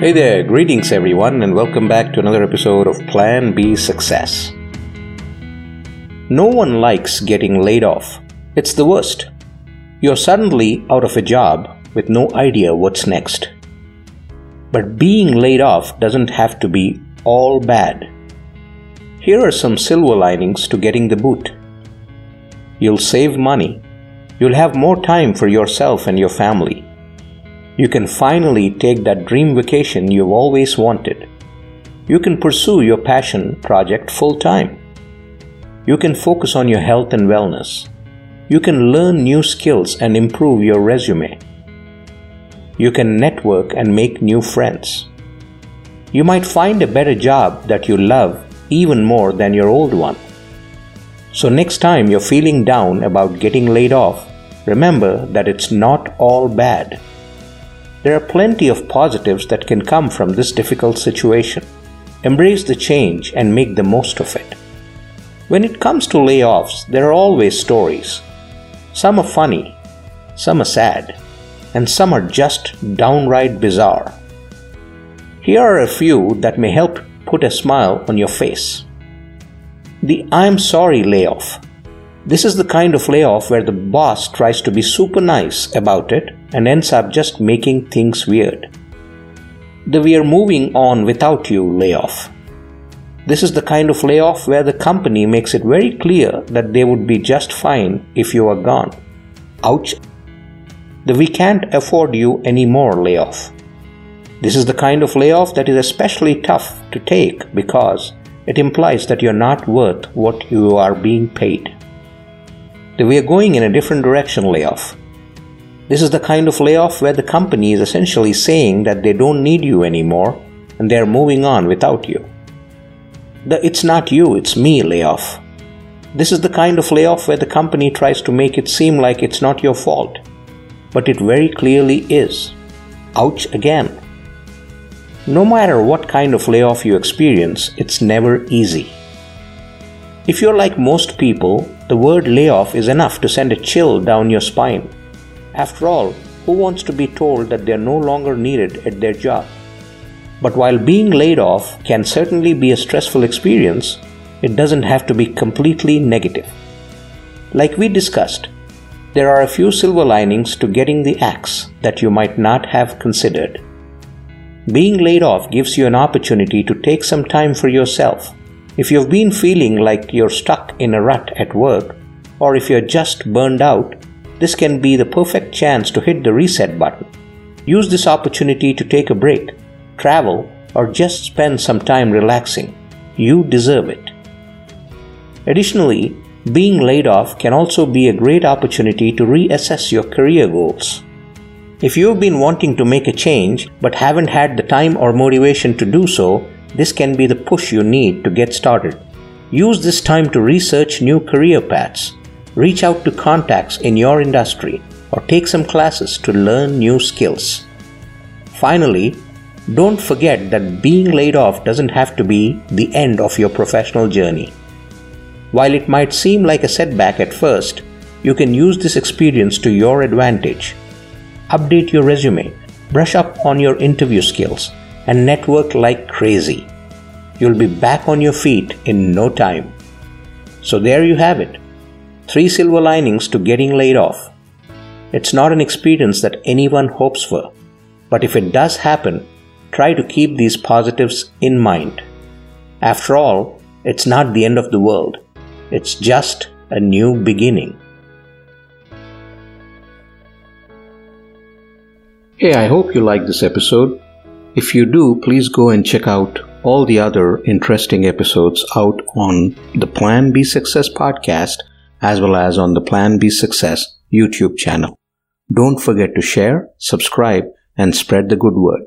Hey there, greetings everyone, and welcome back to another episode of Plan B Success. No one likes getting laid off, it's the worst. You're suddenly out of a job with no idea what's next. But being laid off doesn't have to be all bad. Here are some silver linings to getting the boot. You'll save money. You'll have more time for yourself and your family you can finally take that dream vacation you've always wanted. You can pursue your passion project full time. You can focus on your health and wellness. You can learn new skills and improve your resume. You can network and make new friends. You might find a better job that you love even more than your old one. So, next time you're feeling down about getting laid off, remember that it's not all bad. There are plenty of positives that can come from this difficult situation. Embrace the change and make the most of it. When it comes to layoffs, there are always stories. Some are funny, some are sad, and some are just downright bizarre. Here are a few that may help put a smile on your face. The I'm sorry layoff this is the kind of layoff where the boss tries to be super nice about it and ends up just making things weird. The we are moving on without you layoff. This is the kind of layoff where the company makes it very clear that they would be just fine if you are gone. Ouch. The we can't afford you anymore layoff. This is the kind of layoff that is especially tough to take because it implies that you're not worth what you are being paid we are going in a different direction layoff. This is the kind of layoff where the company is essentially saying that they don't need you anymore and they are moving on without you. The it's not you, it's me layoff. This is the kind of layoff where the company tries to make it seem like it's not your fault, but it very clearly is. Ouch again. No matter what kind of layoff you experience, it's never easy. If you're like most people, the word layoff is enough to send a chill down your spine. After all, who wants to be told that they're no longer needed at their job? But while being laid off can certainly be a stressful experience, it doesn't have to be completely negative. Like we discussed, there are a few silver linings to getting the axe that you might not have considered. Being laid off gives you an opportunity to take some time for yourself if you've been feeling like you're stuck in a rut at work, or if you're just burned out, this can be the perfect chance to hit the reset button. Use this opportunity to take a break, travel, or just spend some time relaxing. You deserve it. Additionally, being laid off can also be a great opportunity to reassess your career goals. If you've been wanting to make a change but haven't had the time or motivation to do so, this can be the push you need to get started. Use this time to research new career paths, reach out to contacts in your industry, or take some classes to learn new skills. Finally, don't forget that being laid off doesn't have to be the end of your professional journey. While it might seem like a setback at first, you can use this experience to your advantage. Update your resume, brush up on your interview skills, and network like crazy. You'll be back on your feet in no time. So there you have it. Three silver linings to getting laid off. It's not an experience that anyone hopes for, but if it does happen, try to keep these positives in mind. After all, it's not the end of the world. It's just a new beginning. Hey, I hope you liked this episode. If you do, please go and check out all the other interesting episodes out on the Plan B Success podcast as well as on the Plan B Success YouTube channel. Don't forget to share, subscribe, and spread the good word.